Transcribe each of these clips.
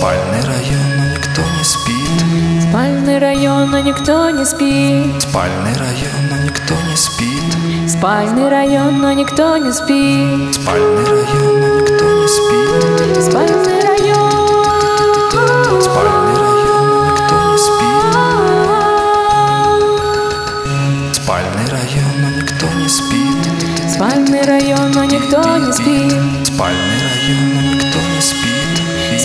Спальный район, но никто не спит Спальный район, но никто не спит. Спальный район, но никто не спит Спальный район, но никто не спит. Спальный район, но никто не спит Спальный район. Спальный район, но никто не спит Спальный район, но никто не спит Спальный район, но никто не спит. Спальный район, но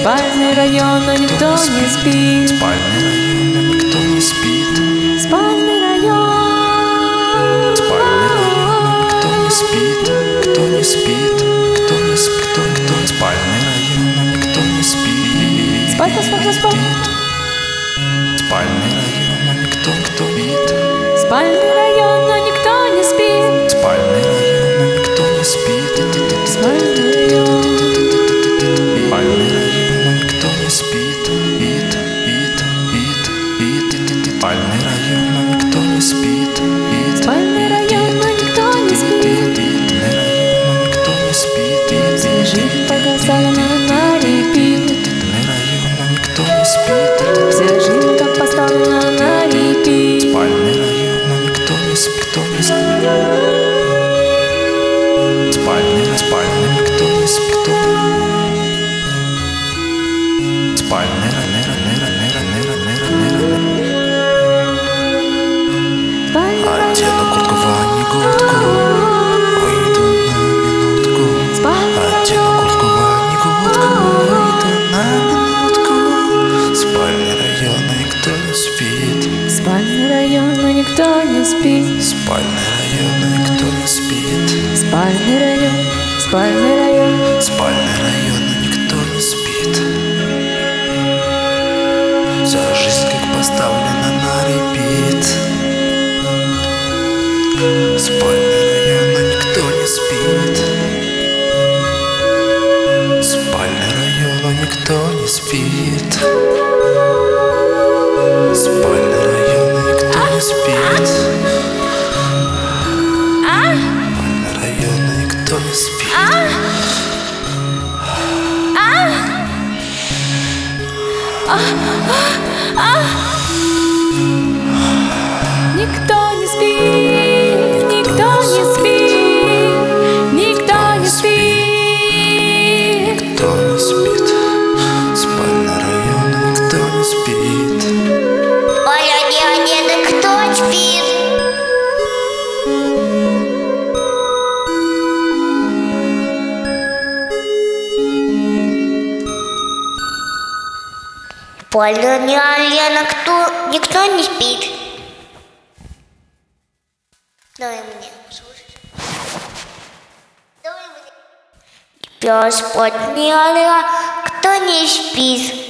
Спальный район, но никто не спит. Спальный район, но никто не спит Спальный район. Спальный район, но никто не спит Кто не спит, кто не спит, кто, кто Спальный район, но никто не спит Спать, спать, спать. Спальный район, но никто, кто спит Спальный Ит, Лежит поставлена на спит. Спальный район, но никто не спит. Спальный район, но никто не спит. Спальный район, спальный район. Спальный район, но никто не спит. Вся жизнь как поставлена на репит. Спальный район, но никто не спит. Спальный район, но никто не спит никто не спит Поля, не Лена, кто? Никто не спит. Давай мне, слушай. Давай мне. Теперь спать не кто не спит?